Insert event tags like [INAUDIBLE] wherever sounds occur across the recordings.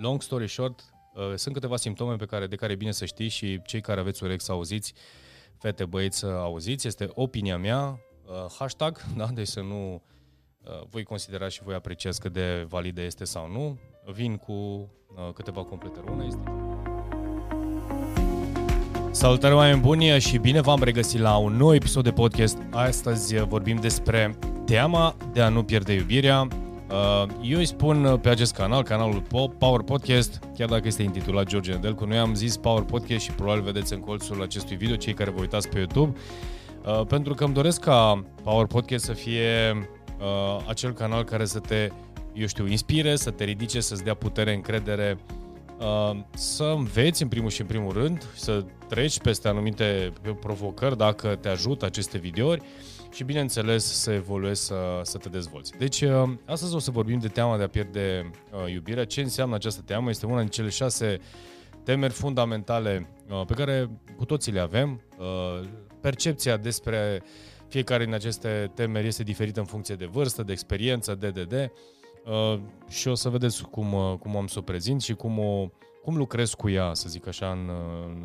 long story short, uh, sunt câteva simptome pe care, de care e bine să știți și cei care aveți urechi să auziți, fete, băieți să auziți, este opinia mea, uh, hashtag, [LAUGHS] da, deci să nu uh, voi considera și voi apreciați cât de validă este sau nu. Vin cu uh, câteva completări. Una este... Salutare oameni buni și bine v-am regăsit la un nou episod de podcast. Astăzi vorbim despre teama de a nu pierde iubirea. Uh, eu îi spun pe acest canal, canalul Power Podcast, chiar dacă este intitulat George Nedelcu, noi am zis Power Podcast și probabil vedeți în colțul acestui video, cei care vă uitați pe YouTube, uh, pentru că îmi doresc ca Power Podcast să fie uh, acel canal care să te, eu știu, inspire, să te ridice, să-ți dea putere, încredere, să înveți în primul și în primul rând, să treci peste anumite provocări dacă te ajută aceste videouri și, bineînțeles, să evoluezi, să, să te dezvolți. Deci, uh, astăzi o să vorbim de teama de a pierde uh, iubirea. Ce înseamnă această teamă? Este una din cele șase temeri fundamentale uh, pe care cu toții le avem. Uh, percepția despre fiecare din aceste temeri este diferită în funcție de vârstă, de experiență, de, de, de. Uh, și o să vedeți cum, uh, cum am să o prezint și cum, o, cum lucrez cu ea, să zic așa, în,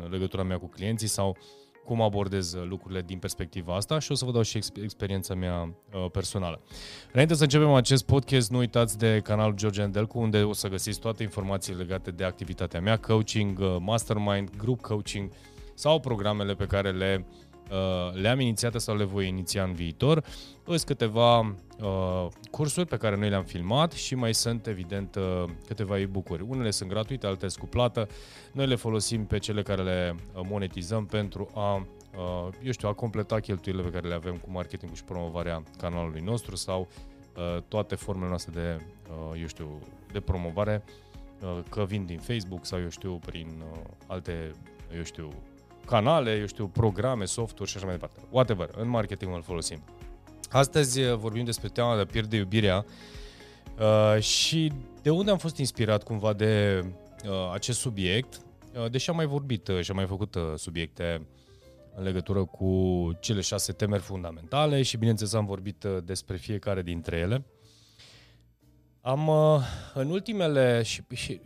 în legătura mea cu clienții sau uh, cum abordez uh, lucrurile din perspectiva asta și o să vă dau și experiența mea uh, personală. Înainte să începem acest podcast, nu uitați de canalul George Andelcu, unde o să găsiți toate informațiile legate de activitatea mea, coaching, uh, mastermind, group coaching sau programele pe care le Uh, le-am inițiate sau le voi iniția în viitor. Sunt câteva uh, cursuri pe care noi le-am filmat și mai sunt, evident, uh, câteva e-book-uri. Unele sunt gratuite, altele sunt cu plată. Noi le folosim pe cele care le uh, monetizăm pentru a, uh, eu știu, a completa cheltuielile pe care le avem cu marketingul și promovarea canalului nostru sau uh, toate formele noastre de, uh, eu știu, de promovare, uh, că vin din Facebook sau, eu știu, prin uh, alte, eu știu, canale, eu știu, programe, softuri și așa mai departe. Whatever, în marketing îl folosim. Astăzi uh, vorbim despre teama de a pierde iubirea uh, și de unde am fost inspirat cumva de uh, acest subiect, uh, deși am mai vorbit uh, și am mai făcut uh, subiecte în legătură cu cele șase temeri fundamentale și bineînțeles am vorbit uh, despre fiecare dintre ele. Am, uh, în ultimele, și, și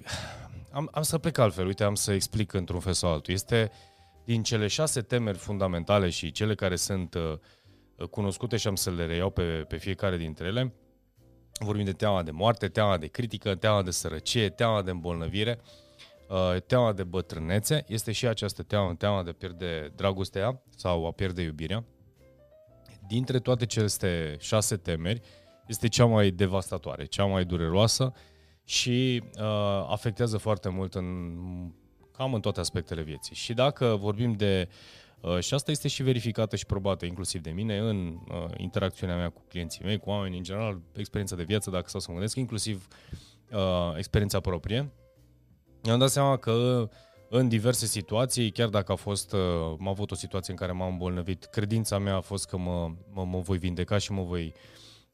am, am să plec altfel, uite, am să explic într-un fel sau altul. Este uh, din cele șase temeri fundamentale și cele care sunt uh, cunoscute și am să le reiau pe, pe fiecare dintre ele, vorbim de teama de moarte, teama de critică, teama de sărăcie, teama de îmbolnăvire, uh, teama de bătrânețe, este și această teamă, teama de a pierde dragostea sau a pierde iubirea. Dintre toate aceste șase temeri, este cea mai devastatoare, cea mai dureroasă și uh, afectează foarte mult în cam în toate aspectele vieții. Și dacă vorbim de uh, și asta este și verificată și probată inclusiv de mine în uh, interacțiunea mea cu clienții mei, cu oameni în general, experiența de viață, dacă stau să mă gândesc, inclusiv uh, experiența proprie. Mi-am dat seama că în diverse situații, chiar dacă a fost, uh, am avut o situație în care m-am îmbolnăvit, credința mea a fost că mă, mă, mă voi vindeca și mă voi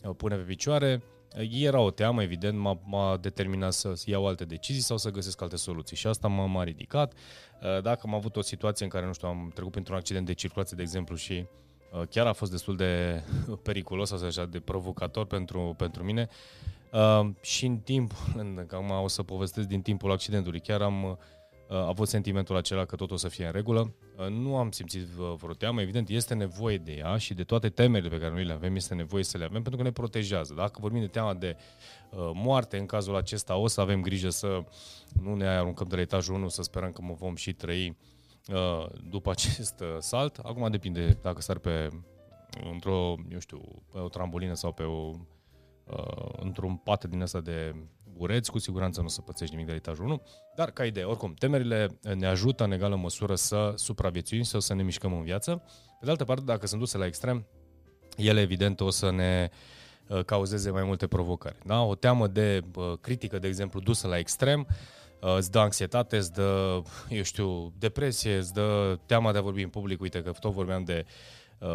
uh, pune pe picioare. Era o teamă, evident, m-a, m-a determinat să iau alte decizii sau să găsesc alte soluții și asta m-a, m-a ridicat. Uh, dacă am avut o situație în care, nu știu, am trecut printr-un accident de circulație, de exemplu, și uh, chiar a fost destul de [LAUGHS] periculos, sau așa, de provocator pentru, pentru mine, uh, și în timp, [LAUGHS] acum o să povestesc din timpul accidentului, chiar am a avut sentimentul acela că tot o să fie în regulă. Nu am simțit vreo teamă, evident, este nevoie de ea și de toate temerile pe care noi le avem, este nevoie să le avem pentru că ne protejează. Dacă vorbim de teama de uh, moarte, în cazul acesta o să avem grijă să nu ne aruncăm de la etajul 1, să sperăm că mă vom și trăi uh, după acest uh, salt. Acum depinde dacă sar pe într-o, eu știu, pe o trambulină sau pe o uh, într-un pat din asta de bureți, cu siguranță nu o să pățești nimic de la etajul 1, dar ca idee, oricum, temerile ne ajută în egală măsură să supraviețuim sau să ne mișcăm în viață. Pe de altă parte, dacă sunt duse la extrem, ele evident o să ne uh, cauzeze mai multe provocări. Da? O teamă de uh, critică, de exemplu, dusă la extrem, uh, îți dă anxietate, îți dă, eu știu, depresie, îți dă teama de a vorbi în public. Uite că tot vorbeam de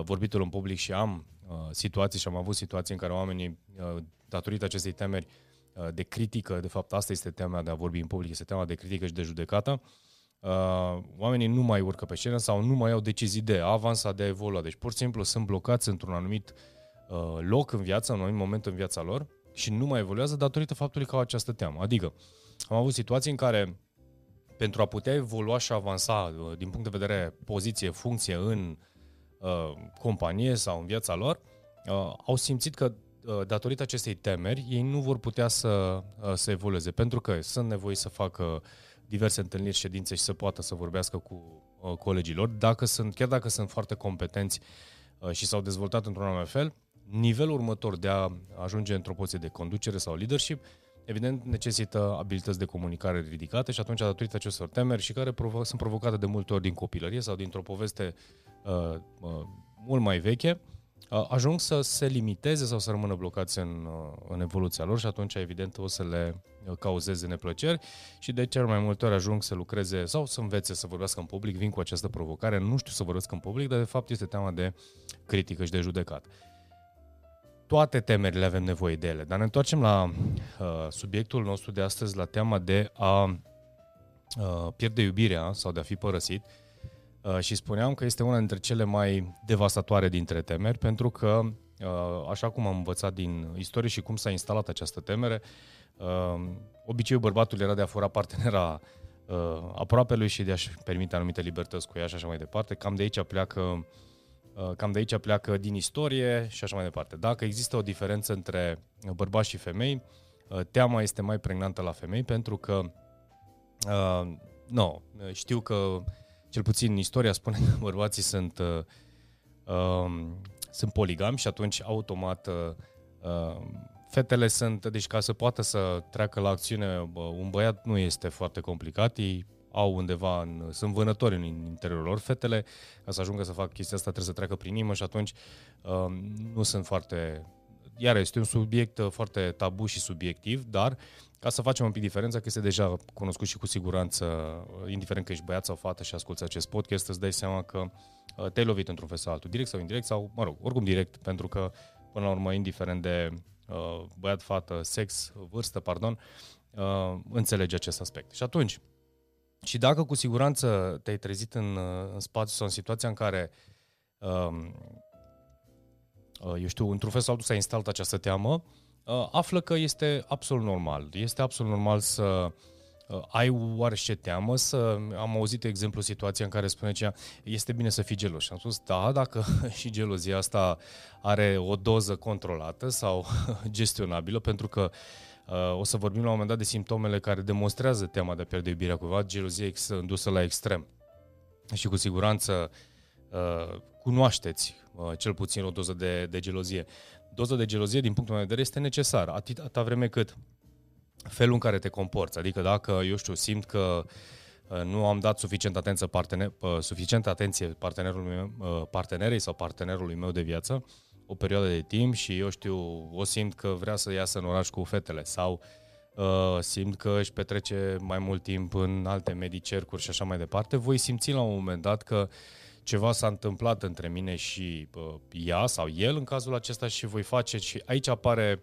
vorbitul în public și am situații și am avut situații în care oamenii, datorită acestei temeri, Uh, de critică, de fapt asta este tema de a vorbi în public, este tema de critică și de judecată, uh, oamenii nu mai urcă pe scenă sau nu mai au decizii de a avansa, de a evolua. Deci pur și simplu sunt blocați într-un anumit uh, loc în viață, în un anumit moment în viața lor și nu mai evoluează datorită faptului că au această teamă. Adică, am avut situații în care pentru a putea evolua și avansa uh, din punct de vedere poziție, funcție în uh, companie sau în viața lor, uh, au simțit că uh, datorită acestei temeri, ei nu vor putea să, uh, să evolueze, pentru că sunt nevoi să facă diverse întâlniri, ședințe și să poată să vorbească cu uh, colegilor, dacă sunt, chiar dacă sunt foarte competenți uh, și s-au dezvoltat într-un anume fel, nivelul următor de a ajunge într-o poziție de conducere sau leadership evident necesită abilități de comunicare ridicate și atunci, datorită acestor temeri și care provo- sunt provocate de multe ori din copilărie sau dintr-o poveste uh, uh, mult mai veche, uh, ajung să se limiteze sau să rămână blocați în, uh, în evoluția lor și atunci, evident, o să le uh, cauzeze neplăceri și de cel mai multe ori ajung să lucreze sau să învețe să vorbească în public, vin cu această provocare, nu știu să vorbesc în public, dar de fapt este teama de critică și de judecat toate temerile avem nevoie de ele. Dar ne întoarcem la uh, subiectul nostru de astăzi, la teama de a uh, pierde iubirea sau de a fi părăsit. Uh, și spuneam că este una dintre cele mai devastatoare dintre temeri, pentru că, uh, așa cum am învățat din istorie și cum s-a instalat această temere, uh, obiceiul bărbatului era de a fura partenera uh, aproapelui și de a-și permite anumite libertăți cu ea și așa mai departe. Cam de aici pleacă uh, Uh, cam de aici pleacă din istorie și așa mai departe. Dacă există o diferență între bărbați și femei, uh, teama este mai pregnantă la femei pentru că, uh, nu, știu că cel puțin istoria spune că [LAUGHS] bărbații sunt, uh, uh, sunt poligami și atunci automat uh, uh, fetele sunt, deci ca să poată să treacă la acțiune, un băiat nu este foarte complicat, ei au undeva, în, sunt vânători în interiorul lor. Fetele, ca să ajungă să facă chestia asta, trebuie să treacă prin inimă și atunci uh, nu sunt foarte... Iar este un subiect uh, foarte tabu și subiectiv, dar ca să facem un pic diferența, că este deja cunoscut și cu siguranță, uh, indiferent că ești băiat sau fată și asculți acest podcast, îți dai seama că uh, te-ai lovit într-un fel sau altul, direct sau indirect, sau, mă rog, oricum direct, pentru că, până la urmă, indiferent de uh, băiat, fată, sex, vârstă, pardon, uh, înțelege acest aspect. Și atunci, și dacă cu siguranță te-ai trezit în, în spațiu sau în situația în care, um, uh, eu știu, într-un fel sau altul s-a instalat această teamă, uh, află că este absolut normal. Este absolut normal să uh, ai oarește teamă, să am auzit, de exemplu, situația în care spune că este bine să fii gelos. Și am spus, da, dacă [LAUGHS] și gelozia asta are o doză controlată sau [LAUGHS] gestionabilă, pentru că uh, Uh, o să vorbim la un moment dat de simptomele care demonstrează teama de a pierde iubirea cuiva, gelozie îndusă la extrem. Și cu siguranță uh, cunoașteți uh, cel puțin o doză de, de gelozie. Doza de gelozie, din punctul meu de vedere, este necesară, atâta vreme cât felul în care te comporți. Adică dacă, eu știu, simt că nu am dat suficient atenție, partener, suficient atenție partenerului meu, partenerei sau partenerului meu de viață, o perioadă de timp și eu știu, o simt că vrea să iasă în oraș cu fetele sau uh, simt că își petrece mai mult timp în alte medicercuri și așa mai departe, voi simți la un moment dat că ceva s-a întâmplat între mine și uh, ea sau el în cazul acesta și voi face și aici apare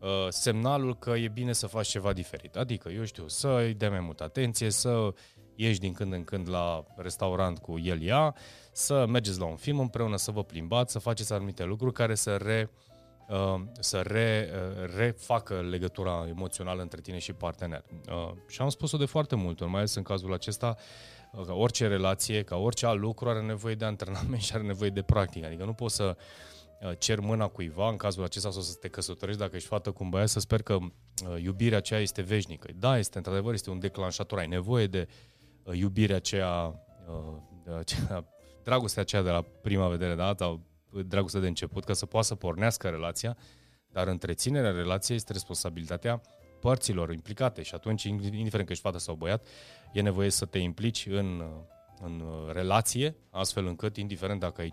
uh, semnalul că e bine să faci ceva diferit. Adică, eu știu, să îi dai mai multă atenție, să ieși din când în când la restaurant cu el, ea, să mergeți la un film împreună, să vă plimbați, să faceți anumite lucruri care să re, uh, să re, uh, refacă legătura emoțională între tine și partener. Uh, și am spus-o de foarte mult ori, mai ales în cazul acesta, ca orice relație, ca orice alt lucru are nevoie de antrenament și are nevoie de practică. Adică nu poți să cer mâna cuiva, în cazul acesta sau să te căsătorești dacă ești fată cu un băiat, să sper că iubirea aceea este veșnică. Da, este într-adevăr, este un declanșator, ai nevoie de iubirea aceea, aceea [LAUGHS] dragostea aceea de la prima vedere, da? sau dragostea de început, ca să poată să pornească relația, dar întreținerea relației este responsabilitatea părților implicate și atunci, indiferent că ești fată sau băiat, e nevoie să te implici în, în relație, astfel încât, indiferent dacă ai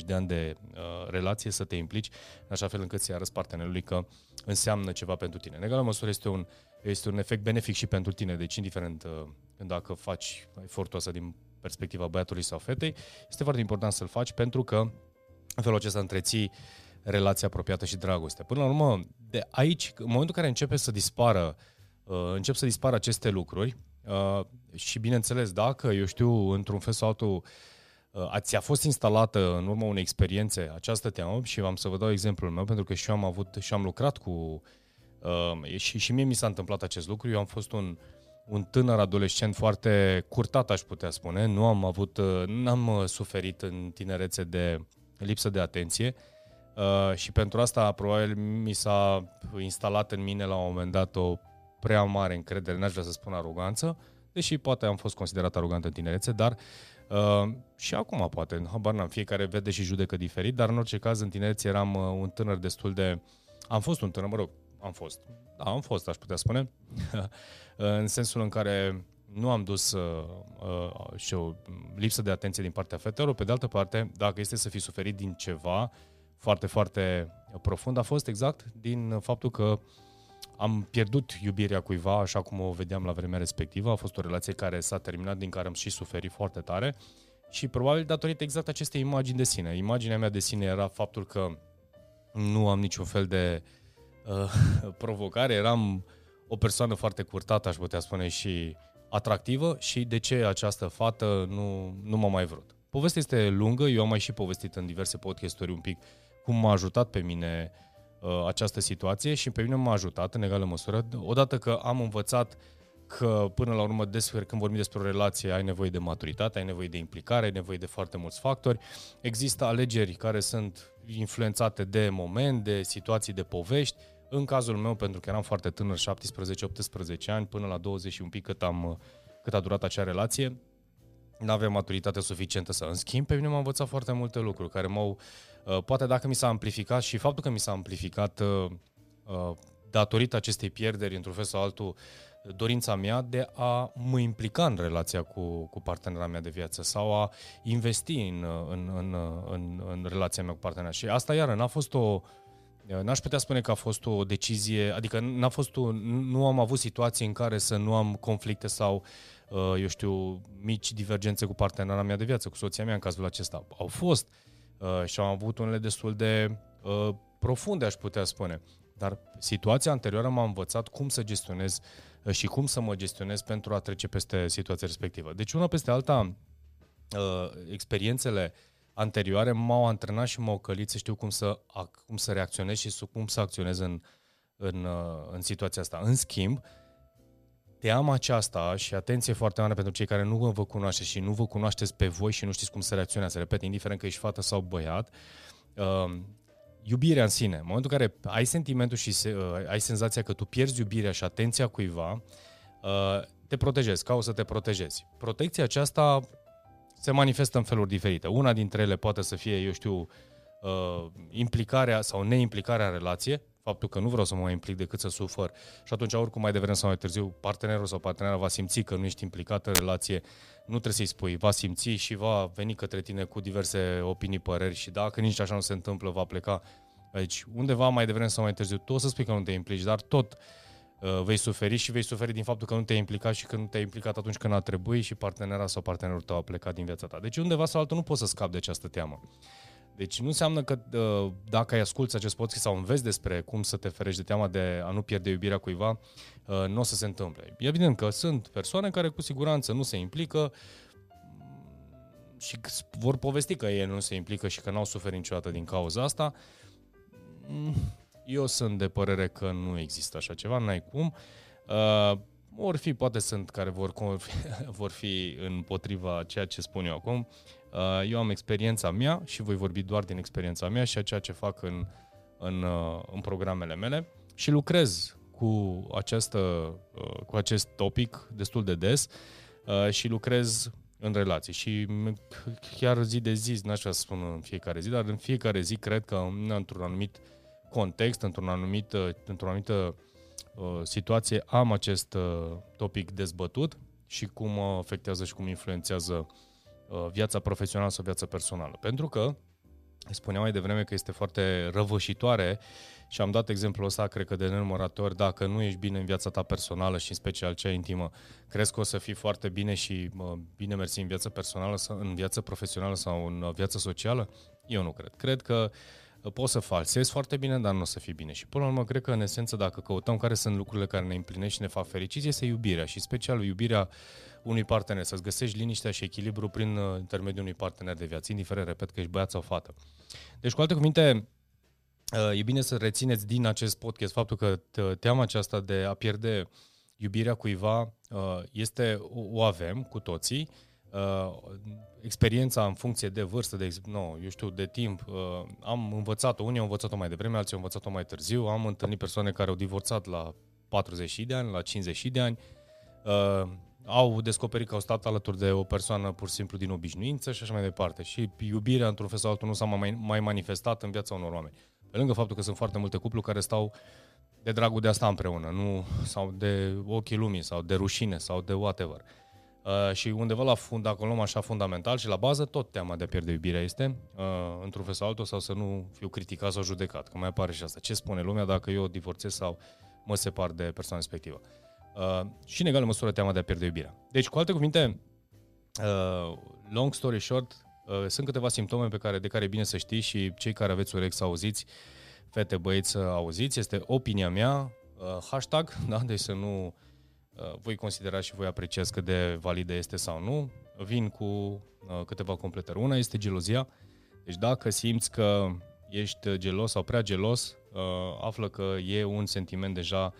15-20 de ani de uh, relație, să te implici în așa fel încât să-i arăți partenerului că înseamnă ceva pentru tine. În egală măsură este un, este un efect benefic și pentru tine, deci indiferent uh, dacă faci efortul ăsta din perspectiva băiatului sau fetei, este foarte important să-l faci pentru că în felul acesta întreții relația apropiată și dragoste. Până la urmă, de aici, în momentul în care începe să dispară, uh, încep să dispară aceste lucruri uh, și bineînțeles, dacă, eu știu, într-un fel sau altul, uh, ți-a fost instalată în urma unei experiențe această teamă și am să vă dau exemplul meu pentru că și eu am avut și am lucrat cu Uh, și, și mie mi s-a întâmplat acest lucru. Eu am fost un, un tânăr adolescent foarte curtat, aș putea spune. Nu am avut, uh, n-am uh, suferit în tinerețe de lipsă de atenție. Uh, și pentru asta probabil mi s-a instalat în mine la un moment dat o prea mare încredere, n-aș vrea să spun aroganță, deși poate am fost considerat arogant în tinerețe, dar uh, și acum poate, habar n-am, fiecare vede și judecă diferit, dar în orice caz în tinerețe eram uh, un tânăr destul de... Am fost un tânăr, mă rog, am fost, da, am fost, aș putea spune, [LAUGHS] în sensul în care nu am dus uh, uh, și o lipsă de atenție din partea fetelor, pe de altă parte, dacă este să fi suferit din ceva foarte, foarte profund, a fost exact din faptul că uh, am pierdut iubirea cuiva, așa cum o vedeam la vremea respectivă. A fost o relație care s-a terminat, din care am și suferit foarte tare. Și probabil datorită exact acestei imagini de sine. Imaginea mea de sine era faptul că nu am niciun fel de uh, [LAUGHS] provocare. Eram o persoană foarte curtată, aș putea spune, și atractivă și de ce această fată nu, nu m-a mai vrut. Povestea este lungă, eu am mai și povestit în diverse podcasturi un pic cum m-a ajutat pe mine uh, Uh, această situație și pe mine m-a ajutat în egală măsură. Odată că am învățat că până la urmă despre, când vorbim despre o relație ai nevoie de maturitate, ai nevoie de implicare, ai nevoie de foarte mulți factori. Există alegeri care sunt influențate de moment, de situații, de povești. În cazul meu, pentru că eram foarte tânăr, 17-18 ani, până la 20 și un pic cât, am, cât a durat acea relație, nu aveam maturitate suficientă să. În schimb, pe mine m-a învățat foarte multe lucruri care m-au Uh, poate dacă mi s-a amplificat și faptul că mi s-a amplificat uh, uh, datorită acestei pierderi, într-un fel sau altul, dorința mea de a mă implica în relația cu, cu partenera mea de viață sau a investi în, în, în, în, în relația mea cu partenera. Și asta, iară, n-a fost o... N-aș putea spune că a fost o decizie, adică n-a fost o, nu am avut situații în care să nu am conflicte sau, eu știu, mici divergențe cu partenera mea de viață, cu soția mea în cazul acesta. Au fost, uh, uh, și am avut unele destul de uh, profunde, aș putea spune. Dar situația anterioară m-a învățat cum să gestionez uh, și cum să mă gestionez pentru a trece peste situația respectivă. Deci una peste alta, uh, experiențele anterioare m-au antrenat și m-au călit să știu cum să, cum să reacționez și cum să acționez în, în, uh, în situația asta. În schimb, uh, teama aceasta și atenție foarte mare pentru cei care nu vă cunoașteți și nu vă cunoașteți pe voi și nu știți cum să reacționează, repet, indiferent că ești fată sau băiat, uh, iubirea în sine. În momentul în care ai sentimentul și se, uh, ai senzația că tu pierzi iubirea și atenția cuiva, uh, te protejezi, cauți să te protejezi. Protecția aceasta se manifestă în feluri diferite. Una dintre ele poate să fie, eu știu, uh, implicarea sau neimplicarea în relație, faptul că nu vreau să mă mai implic decât să sufăr și atunci oricum mai devreme sau mai târziu partenerul sau partenera va simți că nu ești implicat în relație, nu trebuie să-i spui, va simți și va veni către tine cu diverse opinii, păreri și dacă nici așa nu se întâmplă, va pleca aici undeva mai devreme sau mai târziu. Tu o să spui că nu te implici, dar tot uh, vei suferi și vei suferi din faptul că nu te-ai implicat și că nu te-ai implicat atunci când a trebuit și partenera sau partenerul tău a plecat din viața ta. Deci undeva sau altul nu poți să scapi de această teamă. Deci nu înseamnă că uh, dacă ai asculti acest podcast sau înveți despre cum să te ferești de teama de a nu pierde iubirea cuiva, uh, nu o să se întâmple. E evident că sunt persoane care cu siguranță nu se implică și vor povesti că ei nu se implică și că n-au suferit niciodată din cauza asta. Mm, eu sunt de părere că nu există așa ceva, n-ai cum. Uh, ori fi, poate sunt care vor, [LAUGHS] vor fi împotriva ceea ce spun eu acum. Uh, eu am experiența mea și voi vorbi doar din experiența mea și a ceea ce fac în, în, uh, în programele mele și lucrez cu, această, uh, cu acest topic destul de des și lucrez în relații și chiar zi de zi, n-aș vrea să spun în fiecare zi, dar în fiecare zi cred că într-un anumit context, într-un anumit, într-o anumită uh, situație am acest uh, topic dezbătut și cum afectează și cum influențează Uh, viața profesională sau viața personală. Pentru că, spuneam mai devreme că este foarte răvășitoare și am dat exemplul ăsta, cred că de nenumărate ori, dacă nu ești bine în viața ta personală și în special cea intimă, crezi că o să fii foarte bine și bine mersi în viața personală, sau în viața profesională sau în viața socială? Eu nu cred. Cred că uh, poți să falsezi foarte bine, dar nu o să fii bine. Și până la urmă, cred că în esență, dacă căutăm care sunt lucrurile care ne împlinește și ne fac fericiți, este iubirea și special iubirea unui partener, să-ți găsești liniștea și echilibru prin uh, intermediul unui partener de viață, indiferent, repet, că ești băiat sau fată. Deci, cu alte cuvinte, Uh, e bine să rețineți din acest podcast faptul că teama aceasta de a pierde iubirea cuiva uh, este, o avem cu toții, uh, experiența în funcție de vârstă, de no, eu știu, de timp, am învățat-o, unii au învățat-o mai devreme, alții au învățat-o mai târziu, am întâlnit persoane care au divorțat la 40 de ani, la 50 de ani, au descoperit că au stat alături de o persoană pur și simplu din obișnuință și așa mai departe. Și iubirea, într-un fel sau altul, nu s-a mai, mai manifestat în viața unor oameni. Pe lângă faptul că sunt foarte multe cupluri care stau de dragul de a sta împreună, nu sau de ochii lumii, sau de rușine, sau de whatever. Uh, și undeva la fund, dacă luăm așa fundamental și la bază, tot teama de a pierde iubirea este, uh, într-un fel sau altul, sau să nu fiu criticat sau judecat, că mai apare și asta. Ce spune lumea dacă eu divorțez sau mă separ de persoana respectivă? Uh, și în egală măsură teama de a pierde iubirea. Deci, cu alte cuvinte, uh, long story short, Uh, sunt câteva simptome pe care, de care e bine să știi și cei care aveți urechi să auziți, fete, băieți să auziți, este opinia mea, uh, hashtag, [LAUGHS] da? deci să nu uh, voi considera și voi apreciez cât de validă este sau nu. Vin cu câteva completări. Una este gelozia, deci dacă simți că ești gelos sau prea gelos, află că e un sentiment deja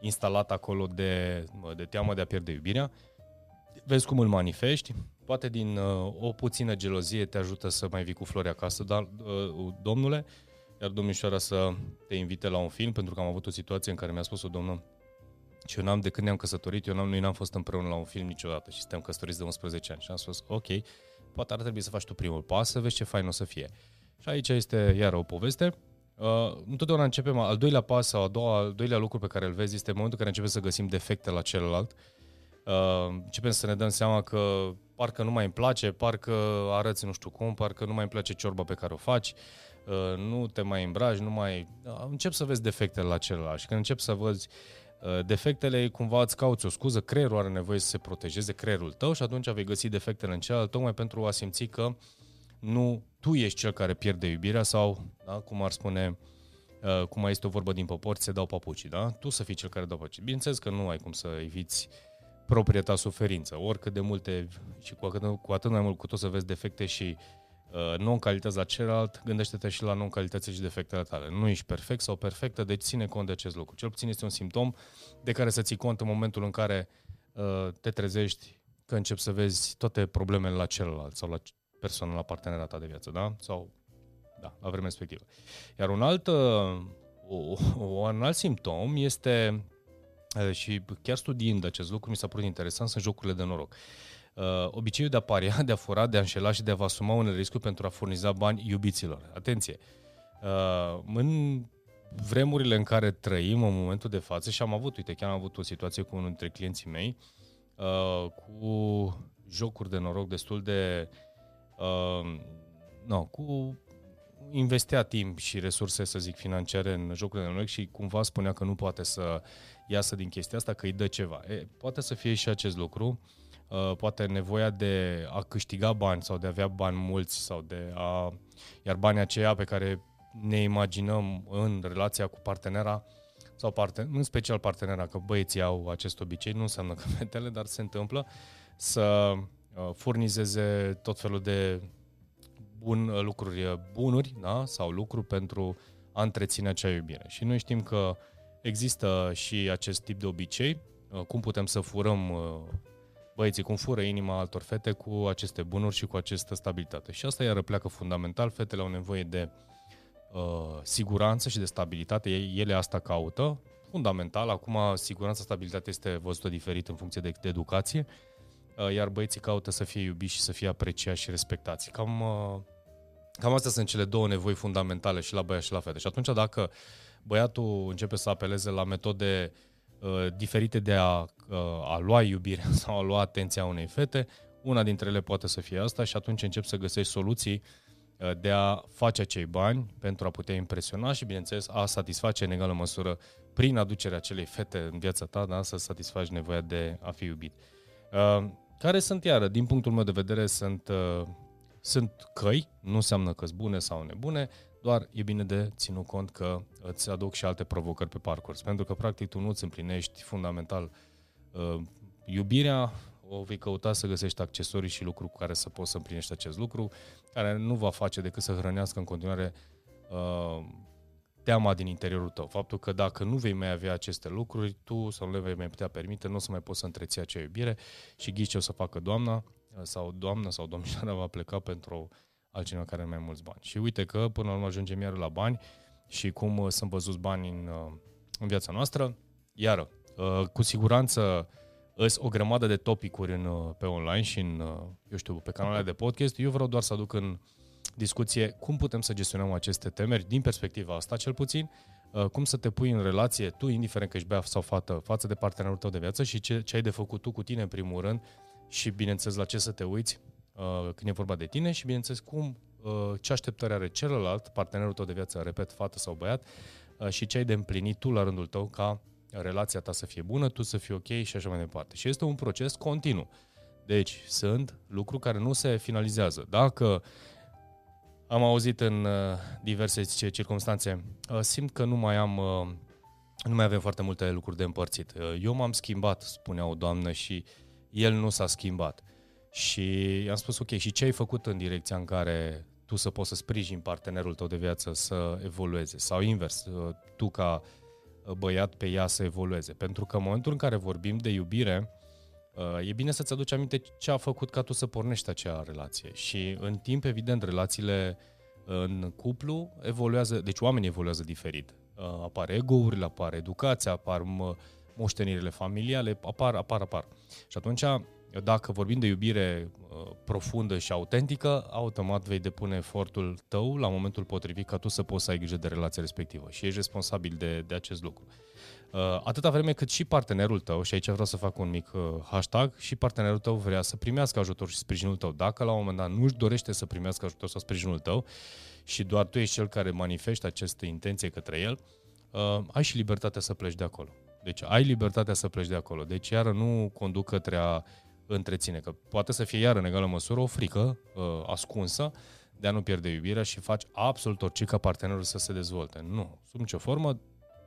instalat acolo de, de teamă de a pierde iubirea. Vezi cum îl manifesti, poate din uh, o puțină gelozie te ajută să mai vii cu flori acasă, dar, uh, domnule, iar domnișoara să te invite la un film, pentru că am avut o situație în care mi-a spus o domnă și eu n-am, de când ne-am căsătorit, eu n-am, noi n-am fost împreună la un film niciodată și suntem căsătoriți de 11 ani. Și am spus, ok, poate ar trebui să faci tu primul pas, să vezi ce fain o să fie. Și aici este iară o poveste. Uh, întotdeauna începem, al doilea pas sau a doua, al doilea lucru pe care îl vezi este momentul în care începem să găsim defecte la celălalt. Uh, începem să ne dăm seama că parcă nu mai îmi place, parcă arăți nu știu cum, parcă nu mai îmi place ciorba pe care o faci, uh, nu te mai îmbraci, nu mai... Uh, încep să vezi defectele la celălalt și când încep să văzi uh, defectele, cumva îți cauți o scuză, creierul are nevoie să se protejeze, creierul tău și atunci vei găsi defectele în celălalt, tocmai pentru a simți că nu tu ești cel care pierde iubirea sau, da, cum ar spune, cum mai este o vorbă din popor, se dau papucii, da? Tu să fii cel care dau papucii. Bineînțeles că nu ai cum să eviți uh, propria ta suferință. Oricât de multe și cu atât, cu atât mai mult cu tot să vezi defecte și uh, non-calități la celălalt, gândește-te și la non-calități și defectele tale. Nu ești perfect sau perfectă, deci ține cont de acest lucru. Cel puțin este un simptom de care să ții cont în momentul în care uh, te trezești că începi să vezi toate problemele la celălalt sau la persoana, la partenera ta de viață, da? Sau, da, la vremea respectivă. Iar un alt, uh, o, un alt simptom este Eh, și chiar studiind acest lucru mi s-a părut interesant, sunt jocurile de noroc. Uh, obiceiul de a paria, de a fura, de a înșela și de a vă asuma unele riscuri pentru a furniza bani iubiților. Atenție! Uh, în vremurile în care trăim în momentul de față și am avut, uite, chiar am avut o situație cu unul dintre clienții mei uh, cu jocuri de noroc destul de uh, no, cu investea timp și resurse, să zic, financiare în jocurile de noroc și cumva spunea că nu poate să iasă din chestia asta, că îi dă ceva. E, poate să fie și acest lucru, uh, poate nevoia de a câștiga bani sau de a avea bani mulți sau de a... Iar banii aceia pe care ne imaginăm în relația cu partenera sau parte, în special partenera, că băieții au acest obicei, nu înseamnă că [LAUGHS] fetele, dar se întâmplă să uh, furnizeze tot felul de bun, lucruri bunuri da? sau lucruri pentru a întreține acea iubire. Și noi știm că există și acest tip de obicei, uh, cum putem să furăm uh, băieții, cum fură inima altor fete cu aceste bunuri și cu această stabilitate. Și asta iară pleacă fundamental, fetele au nevoie de uh, siguranță și de stabilitate, ele asta caută, fundamental, acum siguranța, stabilitate este văzută diferit în funcție de, de educație, uh, iar băieții caută să fie iubiți și să fie apreciați și respectați. Cam, uh, cam astea sunt cele două nevoi fundamentale și la băieți și la fete. Și atunci dacă băiatul începe să apeleze la metode uh, diferite de a, uh, a lua iubirea [LAUGHS] sau a lua atenția unei fete, una dintre ele poate să fie asta și atunci încep să găsești soluții uh, de a face acei bani pentru a putea impresiona și, bineînțeles, a satisface în egală măsură prin aducerea acelei fete în viața ta, da, să satisfaci nevoia de a fi iubit. Uh, care sunt, iară, din punctul meu de vedere, sunt, uh, sunt căi, nu înseamnă că sunt bune sau nebune, doar e bine de ținut cont că îți aduc și alte provocări pe parcurs, pentru că practic tu nu îți împlinești fundamental uh, iubirea, o vei căuta să găsești accesorii și lucruri cu care să poți să împlinești acest lucru, care nu va face decât să hrănească în continuare uh, teama din interiorul tău. Faptul că dacă nu vei mai avea aceste lucruri, tu sau nu le vei mai putea permite, nu o să mai poți să întreții acea iubire și ghici ce o să facă doamna sau doamna sau domnișoara [LAUGHS] va pleca pentru altcineva care are mai mulți bani. Și uite că până la urmă ajungem iar la bani și cum uh, sunt văzuți bani în, uh, în viața noastră. Iară, uh, cu siguranță îs o grămadă de topicuri în, pe online și în, eu știu, pe canalele de podcast. Eu vreau doar să aduc în discuție cum putem să gestionăm aceste temeri din perspectiva asta, cel puțin, cum să te pui în relație tu, indiferent că ești bea sau fată, față de partenerul tău de viață și ce, ce ai de făcut tu cu tine în primul rând și, bineînțeles, la ce să te uiți uh, când e vorba de tine și, bineînțeles, cum, uh, ce așteptări are celălalt, partenerul tău de viață, repet, fată sau băiat, uh, și ce ai de împlinit tu la rândul tău ca relația ta să fie bună, tu să fii ok și așa mai departe. Și este un proces continuu. Deci, sunt lucruri care nu se finalizează. Dacă am auzit în uh, diverse circunstanțe, uh, simt că nu mai am uh, nu mai avem foarte multe lucruri de împărțit. Eu m-am schimbat, spunea o doamnă, și el nu s-a schimbat. Și i-am spus, ok, și ce ai făcut în direcția în care tu să poți să sprijini partenerul tău de viață să evolueze? Sau invers, tu ca băiat pe ea să evolueze? Pentru că în momentul în care vorbim de iubire, e bine să-ți aduci aminte ce a făcut ca tu să pornești acea relație. Și în timp, evident, relațiile în cuplu evoluează, deci oamenii evoluează diferit. Apar ego-urile, apar educația, apar moștenirile familiale, apar, apar, apar. Și atunci, dacă vorbim de iubire uh, profundă și autentică, automat vei depune efortul tău la momentul potrivit ca tu să poți să ai grijă de relația respectivă și ești responsabil de, de acest lucru. Uh, atâta vreme cât și partenerul tău, și aici vreau să fac un mic uh, hashtag, și partenerul tău vrea să primească ajutor și sprijinul tău. Dacă la un moment dat nu își dorește să primească ajutor sau sprijinul tău și doar tu ești cel care manifestă această intenție către el, uh, ai și libertatea să pleci de acolo. Deci ai libertatea să pleci de acolo. Deci iară nu conduc către a întreține, că poate să fie iară în egală măsură o frică uh, ascunsă de a nu pierde iubirea și faci absolut orice ca partenerul să se dezvolte. Nu, sub nicio formă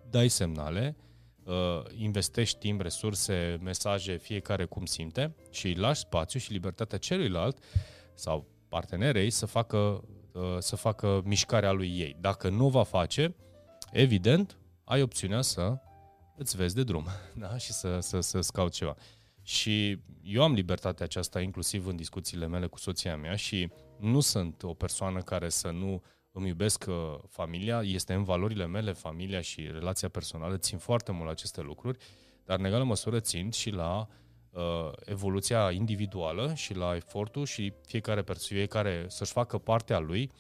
dai semnale, uh, investești timp, resurse, mesaje, fiecare cum simte și îi lași spațiu și libertatea celuilalt sau partenerei să facă, uh, să facă mișcarea lui ei. Dacă nu va face, evident, ai opțiunea să îți vezi de drum [LAUGHS] da? și să, să, să cauți ceva. Și eu am libertatea aceasta inclusiv în discuțiile mele cu soția mea și nu sunt o persoană care să nu îmi iubesc uh, familia, este în valorile mele familia și relația personală, țin foarte mult la aceste lucruri, dar în egală măsură țin și la uh, evoluția individuală și la efortul și fiecare persoană care să-și facă partea lui,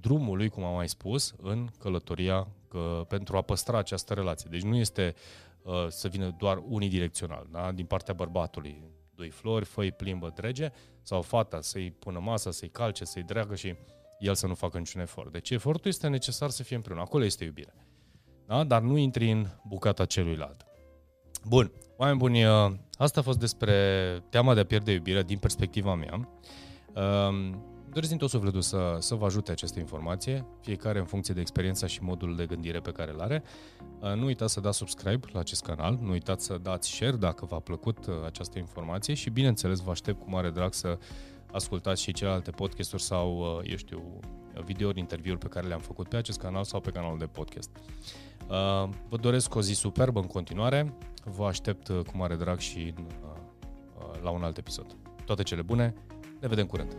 drumul lui, cum am mai spus, în călătoria că, pentru a păstra această relație. Deci nu este uh, să vină doar unidirecțional, da? din partea bărbatului. Doi flori, făi plimbă, drege, sau fata să-i pună masa, să-i calce, să-i dreagă și el să nu facă niciun efort. Deci efortul este necesar să fie împreună. Acolo este iubire. Da? Dar nu intri în bucata celuilalt. Bun, oameni buni, uh, asta a fost despre teama de a pierde iubirea din perspectiva mea. Uh, Doresc din tot sufletul să, să vă ajute această informație, fiecare în funcție de experiența și modul de gândire pe care îl are. Uh, nu uitați să dați subscribe la acest canal, nu uitați să dați share dacă v-a plăcut uh, această informație și bineînțeles vă aștept cu mare drag să ascultați și celelalte podcasturi sau, uh, eu știu, videouri, interviuri pe care le-am făcut pe acest canal sau pe canalul de podcast. Vă doresc o zi superbă în continuare, vă aștept cu mare drag și la un alt episod. Toate cele bune, ne vedem curând!